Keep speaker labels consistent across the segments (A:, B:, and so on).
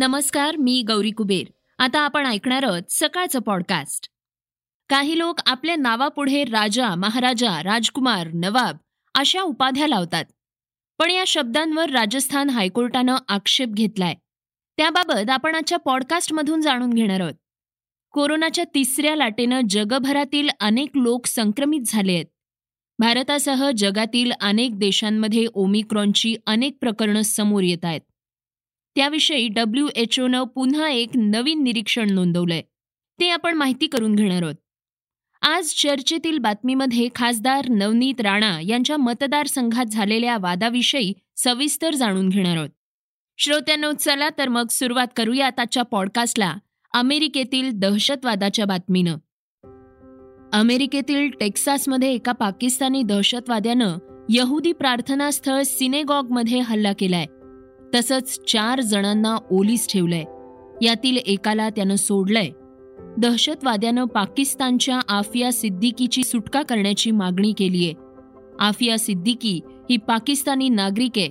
A: नमस्कार मी गौरी कुबेर. आता आपण ऐकणार आहोत सकाळचं पॉडकास्ट काही लोक आपल्या नावापुढे राजा महाराजा राजकुमार नवाब अशा उपाध्या लावतात. पण या शब्दांवर राजस्थान हायकोर्टानं आक्षेप घेतलाय. त्याबाबत आपण आजच्या पॉडकास्टमधून जाणून घेणार आहोत. कोरोनाच्या तिसऱ्या लाटेनं जगभरातील अनेक लोक संक्रमित झाले आहेत. भारतासह जगातील अनेक देशांमध्ये ओमिक्रॉनची अनेक प्रकरणं समोर येत आहेत. त्याविषयी डब्ल्यू एच ओनं पुन्हा एक नवीन निरीक्षण नोंदवलंय. ते आपण माहिती करून घेणार आहोत. आज चर्चेतील बातमीमध्ये खासदार नवनीत राणा यांच्या मतदारसंघात झालेल्या वादाविषयी सविस्तर जाणून घेणार आहोत. श्रोत्यांनो चला तर मग सुरुवात करूया आताच्या पॉडकास्टला अमेरिकेतील दहशतवादाच्या बातमीनं. अमेरिकेतील टेक्सासमध्ये एका पाकिस्तानी दहशतवाद्यानं यहुदी प्रार्थनास्थळ सिनेगॉगमध्ये हल्ला केलाय. तसंच चार जणांना ओलीस ठेवलंय. यातील एकाला त्यानं सोडलंय. दहशतवाद्यानं पाकिस्तानच्या आफिया सिद्दीकीची सुटका करण्याची मागणी केलीय. आफिया सिद्दीकी ही पाकिस्तानी नागरिक आहे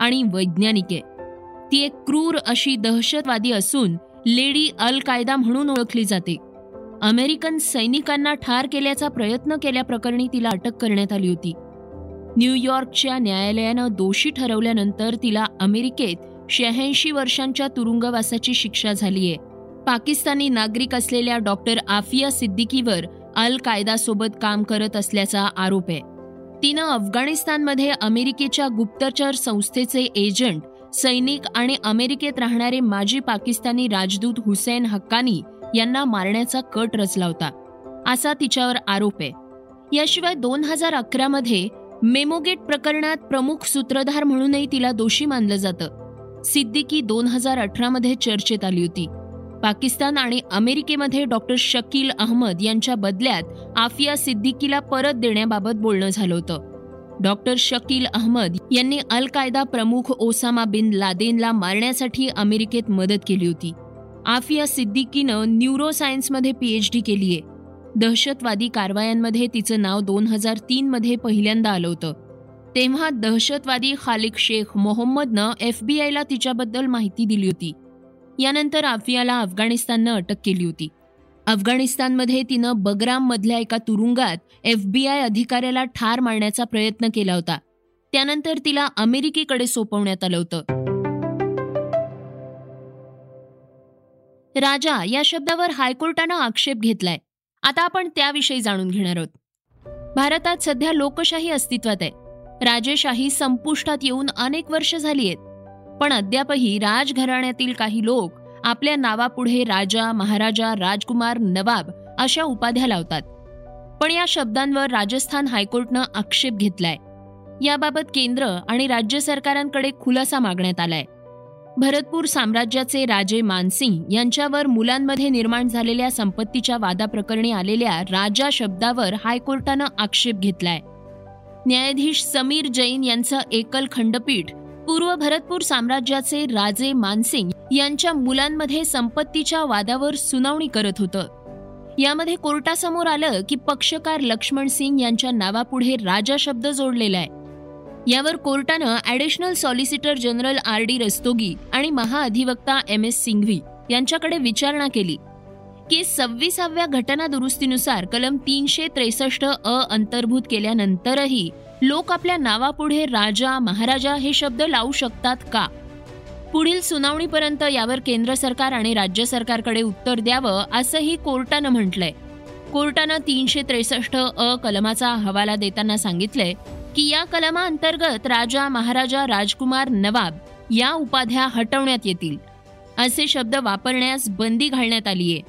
A: आणि वैज्ञानिक आहे. ती एक क्रूर अशी दहशतवादी असून लेडी अल कायदा म्हणून ओळखली जाते. अमेरिकन सैनिकांना ठार केल्याचा प्रयत्न केल्याप्रकरणी तिला अटक करण्यात आली होती. न्यूयॉर्कच्या न्यायालयानं दोषी ठरवल्यानंतर तिला अमेरिकेत शहाऐंशी वर्षांच्या तुरुंगवासाची शिक्षा झालीय पाकिस्तानी नागरिक असलेल्या डॉक्टर आफिया सिद्दीकीवर अल कायदासोबत काम करत असल्याचा आरोप आहे. तिनं अफगाणिस्तानमध्ये अमेरिकेच्या गुप्तचर संस्थेचे एजंट सैनिक आणि अमेरिकेत राहणारे माजी पाकिस्तानी राजदूत हुसेन हक्कानी यांना मारण्याचा कट रचला होता. असा तिच्यावर आरोप आहे. याशिवाय दोन हजार अकरामध्ये मेमोगेट प्रकरणात प्रमुख सूत्रधार म्हणूनही तिला दोषी मानलं जातं. सिद्दीकी दोन हजार अठरामध्ये चर्चेत आली होती. पाकिस्तान आणि अमेरिकेमध्ये डॉक्टर शकील अहमद यांच्या बदल्यात आफिया सिद्दीकीला परत देण्याबाबत बोलणं झालं होतं. डॉक्टर शकील अहमद यांनी अल कायदा प्रमुख ओसामा बिन लादेनला मारण्यासाठी अमेरिकेत मदत केली होती. आफिया सिद्दीकीनं न्यूरोसायन्समध्ये पीएचडी केली आहे दहशतवादी कारवायांमध्ये तिचं नाव दोन हजार तीनमध्ये पहिल्यांदा आलं होतं. तेव्हा दहशतवादी खालिक शेख मोहम्मदनं एफबीआयला तिच्याबद्दल माहिती दिली होती. यानंतर आफियाला अफगाणिस्ताननं अटक केली होती. अफगाणिस्तानमध्ये तिनं बगराममधल्या एका तुरुंगात एफबीआय अधिकाऱ्याला ठार मारण्याचा प्रयत्न केला होता. त्यानंतर तिला अमेरिकेकडे सोपवण्यात आलं होतं. राजा या शब्दावर हायकोर्टानं आक्षेप घेतलाय. आता आपण त्याविषयी जाणून घेणार आहोत. भारतात सध्या लोकशाही अस्तित्वात आहे. राजेशाही संपुष्टात येऊन अनेक वर्ष झाली आहेत. पण अद्यापही राजघराण्यातील काही लोक आपल्या नावापुढे राजा महाराजा राजकुमार नवाब अशा उपाध्या लावतात. पण या शब्दांवर राजस्थान हायकोर्टनं आक्षेप घेतलाय. याबाबत केंद्र आणि राज्य सरकारांकडे खुलासा मागण्यात आलाय. भरतपूर साम्राज्याचे राजे मानसिंग यांच्यावर मुलांमध्ये निर्माण झालेल्या संपत्तीच्या वादाप्रकरणी आलेल्या राजा शब्दावर हायकोर्टानं आक्षेप घेतलाय. न्यायाधीश समीर जैन यांचं एकल खंडपीठ पूर्व भरतपूर साम्राज्याचे राजे मानसिंग यांच्या मुलांमध्ये संपत्तीच्या वादावर सुनावणी करत होतं. यामध्ये कोर्टासमोर आलं की पक्षकार लक्ष्मण सिंग यांच्या नावापुढे राजा शब्द जोडलेला आहे. यावर कोर्टानं additional solicitor general R D Rastogi आणि महाअधिवक्ता एम एस सिंघवी यांच्याकडे विचारणा केली. की सव्वीसाव्या घटना दुरुस्तीनुसार कलम तीनशे त्रेसष्ट अ अंतर्भूत केल्यानंतरही लोक आपल्या नावापुढे राजा महाराजा हे शब्द लावू शकतात का? पुढील सुनावणीपर्यंत यावर केंद्र सरकार आणि राज्य सरकारकडे उत्तर द्यावं असंही कोर्टानं म्हटलंय. कोर्टानं तीनशे त्रेसष्ट अ कलमाचा हवाला देताना सांगितलंय की या कलमाअंतर्गत राजा महाराजा राजकुमार नवाब या उपाध्या हटवण्यात येतील. असे शब्द वापरण्यास बंदी घालण्यात आलीये.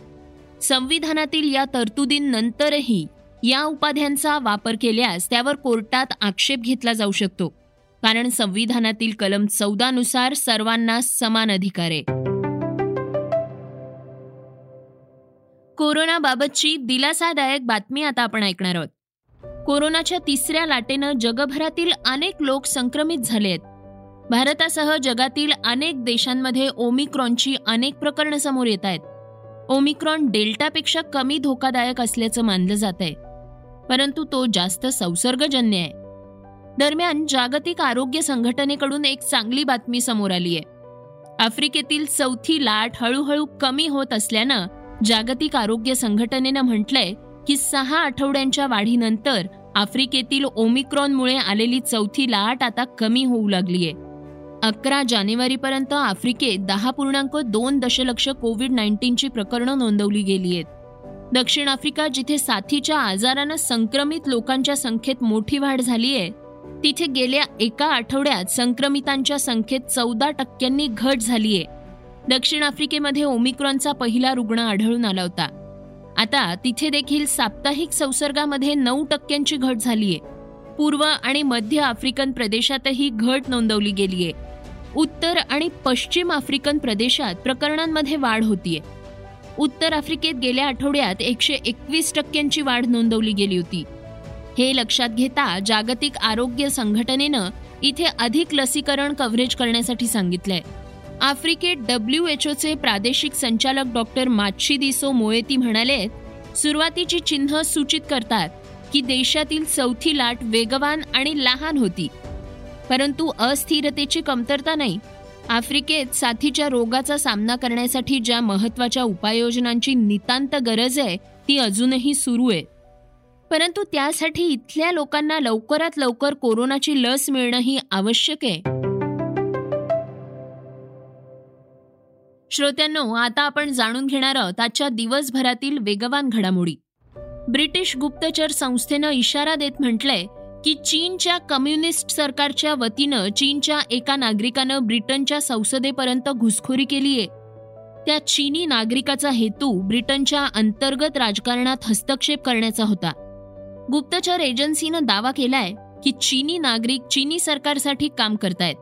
A: संविधानातील या तरतुदींनंतरही या उपाध्यांचा वापर केल्यास त्यावर कोर्टात आक्षेप घेतला जाऊ शकतो. कारण संविधानातील कलम चौदानुसार सर्वांना समान अधिकार आहे. कोरोनाबाबतची दिलासादायक बातमी आता आपण ऐकणार आहोत. कोरोनाच्या तिसऱ्या लाटेनं जगभरातील अनेक लोक संक्रमित झाले आहेत भारतासह जगातील अनेक देशांमध्ये ओमिक्रॉनची अनेक प्रकरणं समोर येत आहेत. ओमिक्रॉन डेल्टापेक्षा कमी धोकादायक असल्याचं मानलं जात आहे परंतु तो जास्त संसर्गजन्य आहे. दरम्यान जागतिक आरोग्य संघटनेकडून एक चांगली बातमी समोर आली आहे. आफ्रिकेतील चौथी लाट हळूहळू कमी होत असल्यानं जागतिक आरोग्य संघटनेनं म्हटलंय की सहा आठवड्यांच्या वाढीनंतर आफ्रिकेतील ओमिक्रॉनमुळे आलेली चौथी लाट आता कमी होऊ लागलीय. अकरा जानेवारीपर्यंत आफ्रिकेत दहा पूर्णांक दोन दशलक्ष कोविड नाईन्टीनची प्रकरणं नोंदवली गेली आहेत दक्षिण आफ्रिका जिथे साथीच्या आजारानं संक्रमित लोकांच्या संख्येत मोठी वाढ झाली आहे तिथे गेल्या एका आठवड्यात संक्रमितांच्या संख्येत चौदा टक्क्यांनी घट झालीय. दक्षिण आफ्रिकेमध्ये ओमिक्रॉनचा पहिला रुग्ण आढळून आला होता. आता तिथे देखील साप्ताहिक संसर्गामध्ये नऊ टक्क्यांची घट झालीय. पूर्व आणि मध्य आफ्रिकन प्रदेशातही घट नोंदवली गेलीय. उत्तर आणि पश्चिम आफ्रिकन प्रदेशात प्रकरणांमध्ये वाढ होतीये. उत्तर आफ्रिकेत गेल्या आठवड्यात एकशे एकवीस टक्क्यांची वाढ नोंदवली गेली होती. हे लक्षात घेता जागतिक आरोग्य संघटनेनं इथे अधिक लसीकरण कव्हरेज करण्यासाठी सांगितलंय. आफ्रिकेत डब्ल्यू एच ओचे प्रादेशिक संचालक डॉक्टर माच्छीदिसो मोएती म्हणाले सुरुवातीची चिन्ह सूचित करतात की देशातील चौथी लाट वेगवान आणि लहान होती. परंतु अस्थिरतेची कमतरता नाही. आफ्रिकेत साथीच्या रोगाचा सामना करण्यासाठी ज्या महत्त्वाच्या उपाययोजनांची नितांत गरज आहे ती अजूनही सुरू आहे. परंतु त्यासाठी इथल्या लोकांना लवकरात लवकर कोरोनाची लस मिळणंही आवश्यक आहे. श्रोत्यांनो आता आपण जाणून घेणार आहोत आजच्या दिवसभरातील वेगवान घडामोडी. ब्रिटिश गुप्तचर संस्थेनं इशारा देत म्हटलंय की चीनच्या कम्युनिस्ट सरकारच्या वतीनं चीनच्या एका नागरिकानं ब्रिटनच्या संसदेपर्यंत घुसखोरी केलीये त्या चीनी नागरिकाचा हेतू ब्रिटनच्या अंतर्गत राजकारणात हस्तक्षेप करण्याचा होता. गुप्तचर एजन्सीनं दावा केलाय की चीनी नागरिक चीनी सरकारसाठी काम करतायत.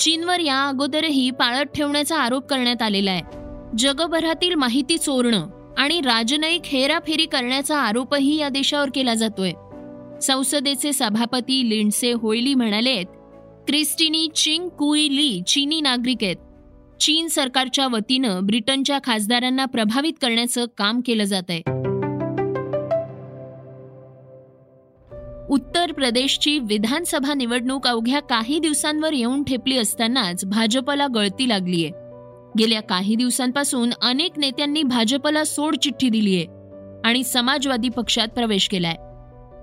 A: चीनवर या अगोदरही पाळत ठेवण्याचा आरोप करण्यात आलेला आहे. जगभरातील माहिती चोरणं आणि राजनयिक हेराफेरी करण्याचा आरोपही या देशावर केला जातोय. संसदेचे सभापती लिंडसे होयली म्हणालेत क्रिस्टिनी चिंग कुई ली चीनी नागरिक आहेत. चीन सरकारच्या वतीनं ब्रिटनच्या खासदारांना प्रभावित करण्याचं काम केलं जात आहे उत्तर प्रदेशची विधानसभा निवडणूक अवघ्या काही दिवसांवर येऊन ठेपली असतानाच भाजपला गळती लागलीय. गेल्या काही दिवसांपासून अनेक नेत्यांनी भाजपला सोड चिठ्ठी दिलीय आणि समाजवादी पक्षात प्रवेश केलाय.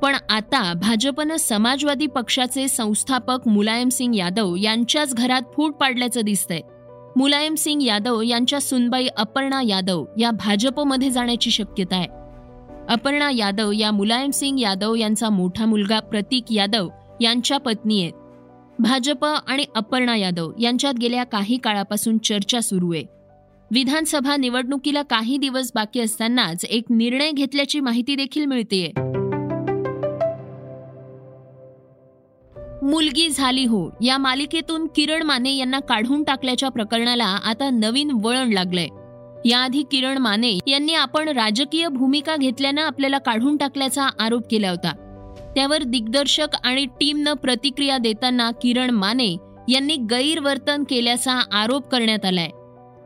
A: पण आता भाजपनं समाजवादी पक्षाचे संस्थापक मुलायम सिंग यादव यांच्याच घरात फूट पाडल्याचं दिसतंय. मुलायम सिंग यादव यांच्या सुनबाई अपर्णा यादव या भाजपमध्ये जाण्याची शक्यता आहे. अपर्णा यादव या मुलायम सिंग यादव यांचा मोठा मुलगा प्रतीक यादव यांच्या पत्नी आहेत. भाजप आणि अपर्णा यादव यांच्यात गेल्या काही काळापासून चर्चा सुरू आहे. विधानसभा निवडणुकीला काही दिवस बाकी असतानाच एक निर्णय घेतल्याची माहिती देखील मिळतेय. मुलगी झाली हो या मालिकेतून किरण माने यांना काढून टाकल्याच्या प्रकरणाला आता नवीन वळण लागलंय. याआधी किरण माने यांनी आपण राजकीय भूमिका घेतल्यानं आपल्याला काढून टाकल्याचा आरोप केला होता. त्यावर दिग्दर्शक आणि टीमनं प्रतिक्रिया देताना किरण माने यांनी गैरवर्तन केल्याचा आरोप करण्यात आलाय.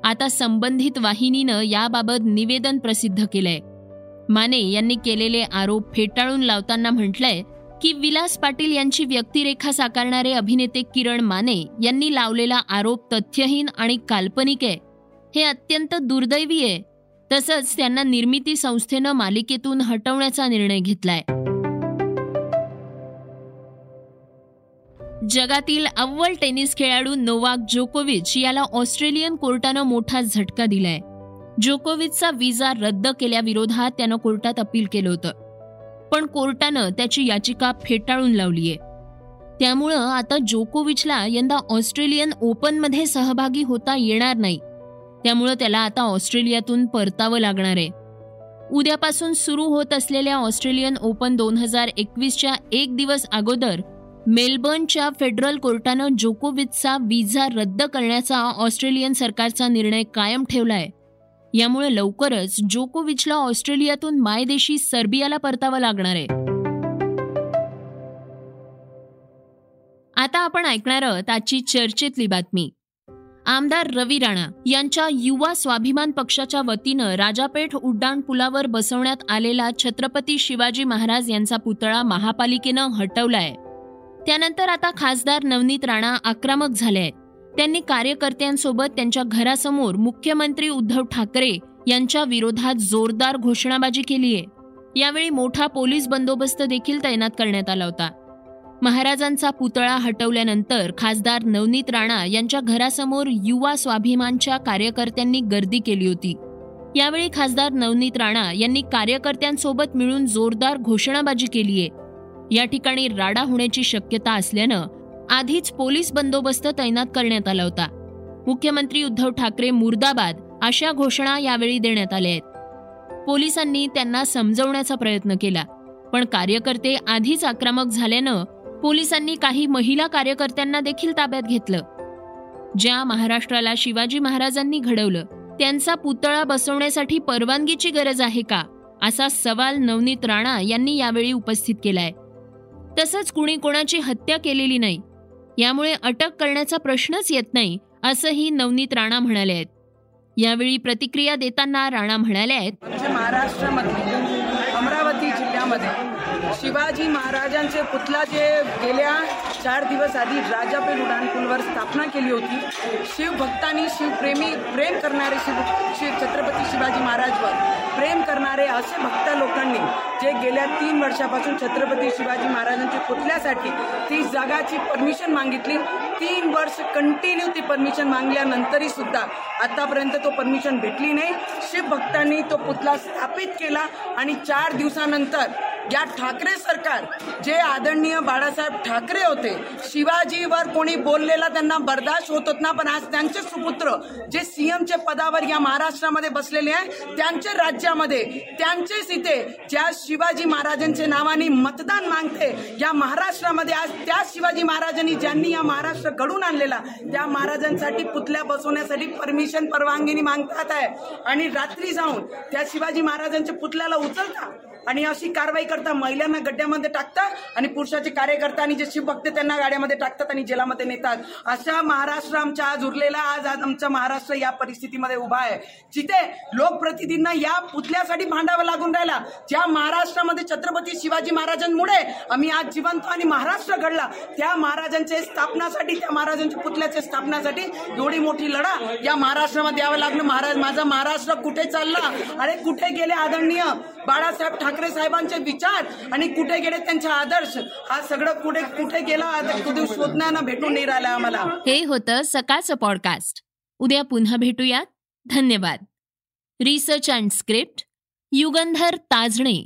A: आता संबंधित वाहिनीनं याबाबत निवेदन प्रसिद्ध केलंय. माने यांनी केलेले आरोप फेटाळून लावताना म्हटलंय की विलास पाटील यांची व्यक्तिरेखा साकारणारे अभिनेते किरण माने यांनी लावलेला आरोप तथ्यहीन आणि काल्पनिक आहे. हे अत्यंत दुर्दैवी आहे. तसंच त्यांना निर्मिती संस्थेनं मालिकेतून हटवण्याचा निर्णय घेतलाय. जगातील अव्वल टेनिस खेळाडू नोवाक जोकोविच याला ऑस्ट्रेलियन कोर्टानं मोठा झटका दिलाय. जोकोविचचा विजा रद्द केल्याविरोधात त्यानं कोर्टात अपील केलं होतं. पण कोर्टानं त्याची याचिका फेटाळून लावलीय. त्यामुळं आता जोकोविचला यंदा ऑस्ट्रेलियन ओपनमध्ये सहभागी होता येणार नाही. त्यामुळं त्याला आता ऑस्ट्रेलियातून परतावं लागणार आहे. उद्यापासून सुरू होत असलेल्या ऑस्ट्रेलियन ओपन दोन हजार एकवीसच्या एक दिवस अगोदर मेलबर्नच्या फेडरल कोर्टानं जोकोविचचा विजा रद्द करण्याचा ऑस्ट्रेलियन सरकारचा निर्णय कायम ठेवलाय. यामुळे लवकरच जोकोविचला ऑस्ट्रेलियातून मायदेशी सर्बियाला परतावं लागणार आहे. आता आपण ऐकणार आहोत आजची चर्चेतली बातमी. आमदार रवी राणा यांच्या युवा स्वाभिमान पक्षाच्या वतीनं राजापेठ उड्डाण पुलावर बसवण्यात आलेला छत्रपती शिवाजी महाराज यांचा पुतळा महापालिकेनं हटवलाय. त्यानंतर आता खासदार नवनीत राणा आक्रमक झाले आहेत त्यांनी कार्यकर्त्यांसोबत त्यांच्या घरासमोर मुख्यमंत्री उद्धव ठाकरे यांच्या विरोधात जोरदार घोषणाबाजी केली आहे यावेळी मोठा पोलीस बंदोबस्त देखील तैनात करण्यात आला होता. महाराजांचा पुतळा हटवल्यानंतर खासदार नवनीत राणा यांच्या घरासमोर युवा स्वाभिमानच्या कार्यकर्त्यांनी गर्दी केली होती. यावेळी खासदार नवनीत राणा यांनी कार्यकर्त्यांसोबत मिळून जोरदार घोषणाबाजी केलीय या ठिकाणी राडा होण्याची शक्यता असल्यानं आधीच पोलीस बंदोबस्त तैनात करण्यात आला होता. मुख्यमंत्री उद्धव ठाकरे मुर्दाबाद अशा घोषणा यावेळी देण्यात आल्या आहेत. पोलिसांनी त्यांना समजवण्याचा प्रयत्न केला पण कार्यकर्ते आधीच आक्रमक झाल्यानं पोलिसांनी काही महिला कार्यकर्त्यांना देखील ताब्यात घेतलं. ज्या महाराष्ट्राला शिवाजी महाराजांनी घडवलं त्यांचा पुतळा बसवण्यासाठी परवानगीची गरज आहे का असा सवाल नवनीत राणा यांनी यावेळी उपस्थित केलाय. तसंच कुणी कोणाची हत्या केलेली नाही यामुळे अटक करण्याचा प्रश्नच येत नाही असंही नवनीत राणा म्हणाले आहेत. यावेळी प्रतिक्रिया देताना राणा म्हणाले आहेत.
B: महाराष्ट्रामध्ये शिवाजी महाराजांचे पुतला जे गेल्या चार दिवस आधी राजापेठ उड्डाणपूलवर स्थापना केली होती शिवभक्तांनी शिवप्रेमी प्रेम करणारे शिव शिव छत्रपती शिवाजी महाराजवर प्रेम करणारे असे भक्त लोकांनी जे गेल्या तीन वर्षापासून छत्रपती शिवाजी महाराजांच्या पुतल्यासाठी ती जागाची परमिशन मागितली. तीन वर्ष कंटिन्यू ती परमिशन मागल्यानंतरही सुद्धा आतापर्यंत तो परमिशन भेटली नाही. शिवभक्तांनी तो पुतळा स्थापित केला आणि चार दिवसानंतर या ठाकरे सरकार जे आदरणीय बाळासाहेब ठाकरे होते शिवाजीवर कोणी बोललेला त्यांना बर्दाश्त होत होत ना पण आज त्यांचे सुपुत्र जे सीएमचे पदावर या महाराष्ट्रामध्ये बसलेले आहे त्यांच्या राज्यामध्ये त्यांचेच इथे ज्या शिवाजी महाराजांचे नावाने मतदान मागते या महाराष्ट्रामध्ये आज त्या शिवाजी महाराजांनी ज्यांनी या महाराष्ट्र घडून आणलेला त्या महाराजांसाठी पुतल्या बसवण्यासाठी परमिशन परवानगीनी मागतात आहे. आणि रात्री जाऊन त्या शिवाजी महाराजांच्या पुतल्याला उचलता आणि अशी कारवाई करता महिलांना गड्ड्यामध्ये टाकतात आणि पुरुषाचे कार्यकर्ता आणि जे शिवभक्त त्यांना गाड्यामध्ये टाकतात आणि जेलामध्ये नेतात. अशा महाराष्ट्र आमच्या आज उरलेला आज आज आमचा महाराष्ट्र या परिस्थितीमध्ये उभा आहे. जिथे लोकप्रतिनिधींना या पुतल्यासाठी भांडावं लागून राहिला ज्या महाराष्ट्रामध्ये छत्रपती शिवाजी महाराजांमुळे आम्ही आज जिवंत आणि महाराष्ट्र घडला त्या महाराजांच्या स्थापनासाठी त्या महाराजांच्या पुतल्याच्या स्थापनासाठी एवढी मोठी लढा या महाराष्ट्रामध्ये द्यावं लागलं. महाराज माझा महाराष्ट्र कुठे चालला अरे कुठे गेले आदरणीय बाळासाहेब ठाकरे साहेबांचे विचार आणि कुठे गेले त्यांचे आदर्श हा सगळं कुठे कुठे गेला कुठे शोधण्यानं भेटून नाही राहिला आम्हाला.
A: हे होतं सकाळचं पॉडकास्ट उद्या पुन्हा भेटूयात. धन्यवाद. Research and script Yugandhar Tajane.